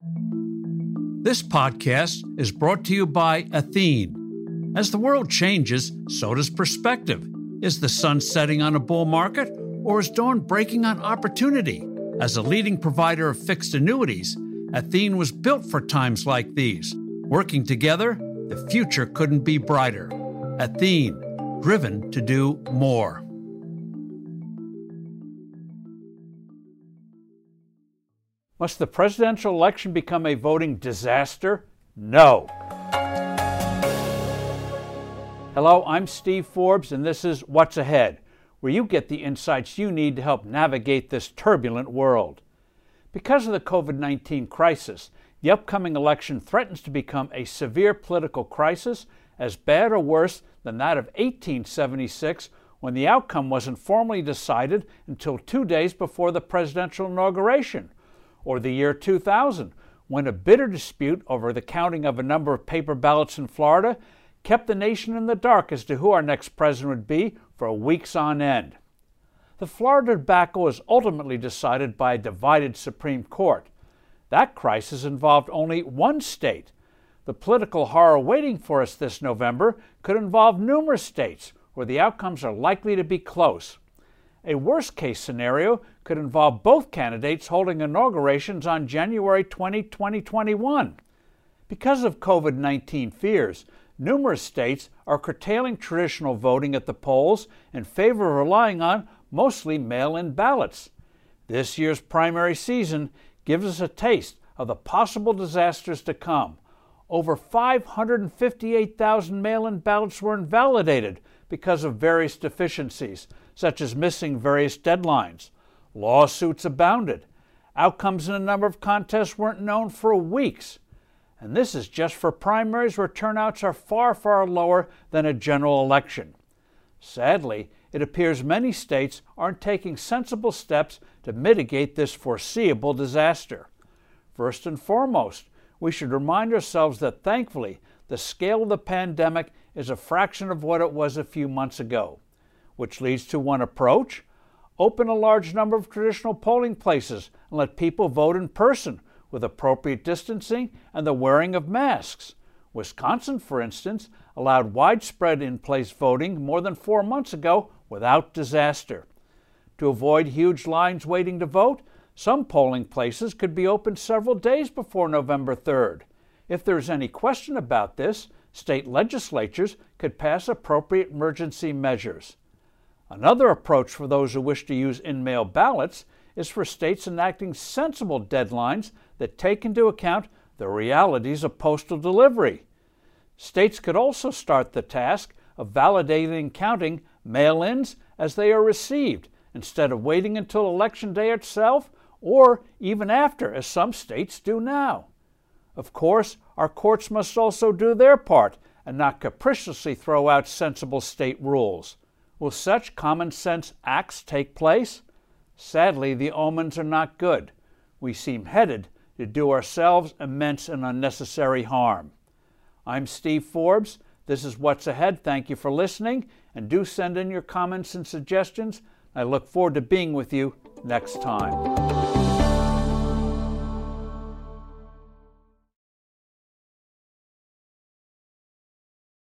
This podcast is brought to you by Athene. As the world changes, so does perspective. Is the sun setting on a bull market, or is dawn breaking on opportunity? As a leading provider of fixed annuities, Athene was built for times like these. Working together, the future couldn't be brighter. Athene, driven to do more. Must the presidential election become a voting disaster? No. Hello, I'm Steve Forbes, and this is What's Ahead, where you get the insights you need to help navigate this turbulent world. Because of the COVID 19 crisis, the upcoming election threatens to become a severe political crisis, as bad or worse than that of 1876, when the outcome wasn't formally decided until two days before the presidential inauguration or the year 2000, when a bitter dispute over the counting of a number of paper ballots in Florida kept the nation in the dark as to who our next president would be for weeks on end. The Florida debacle was ultimately decided by a divided Supreme Court. That crisis involved only one state. The political horror waiting for us this November could involve numerous states where the outcomes are likely to be close. A worst case scenario could involve both candidates holding inaugurations on January 20, 2021. Because of COVID 19 fears, numerous states are curtailing traditional voting at the polls in favor of relying on mostly mail in ballots. This year's primary season gives us a taste of the possible disasters to come. Over 558,000 mail in ballots were invalidated because of various deficiencies, such as missing various deadlines. Lawsuits abounded. Outcomes in a number of contests weren't known for weeks. And this is just for primaries where turnouts are far, far lower than a general election. Sadly, it appears many states aren't taking sensible steps to mitigate this foreseeable disaster. First and foremost, we should remind ourselves that thankfully, the scale of the pandemic is a fraction of what it was a few months ago, which leads to one approach Open a large number of traditional polling places and let people vote in person with appropriate distancing and the wearing of masks. Wisconsin, for instance, allowed widespread in place voting more than four months ago without disaster. To avoid huge lines waiting to vote, some polling places could be open several days before November 3rd. If there is any question about this, state legislatures could pass appropriate emergency measures. Another approach for those who wish to use in mail ballots is for states enacting sensible deadlines that take into account the realities of postal delivery. States could also start the task of validating and counting mail ins as they are received instead of waiting until Election Day itself or even after, as some states do now. Of course, our courts must also do their part and not capriciously throw out sensible state rules. Will such common sense acts take place? Sadly, the omens are not good. We seem headed to do ourselves immense and unnecessary harm. I'm Steve Forbes. This is What's Ahead. Thank you for listening, and do send in your comments and suggestions. I look forward to being with you next time.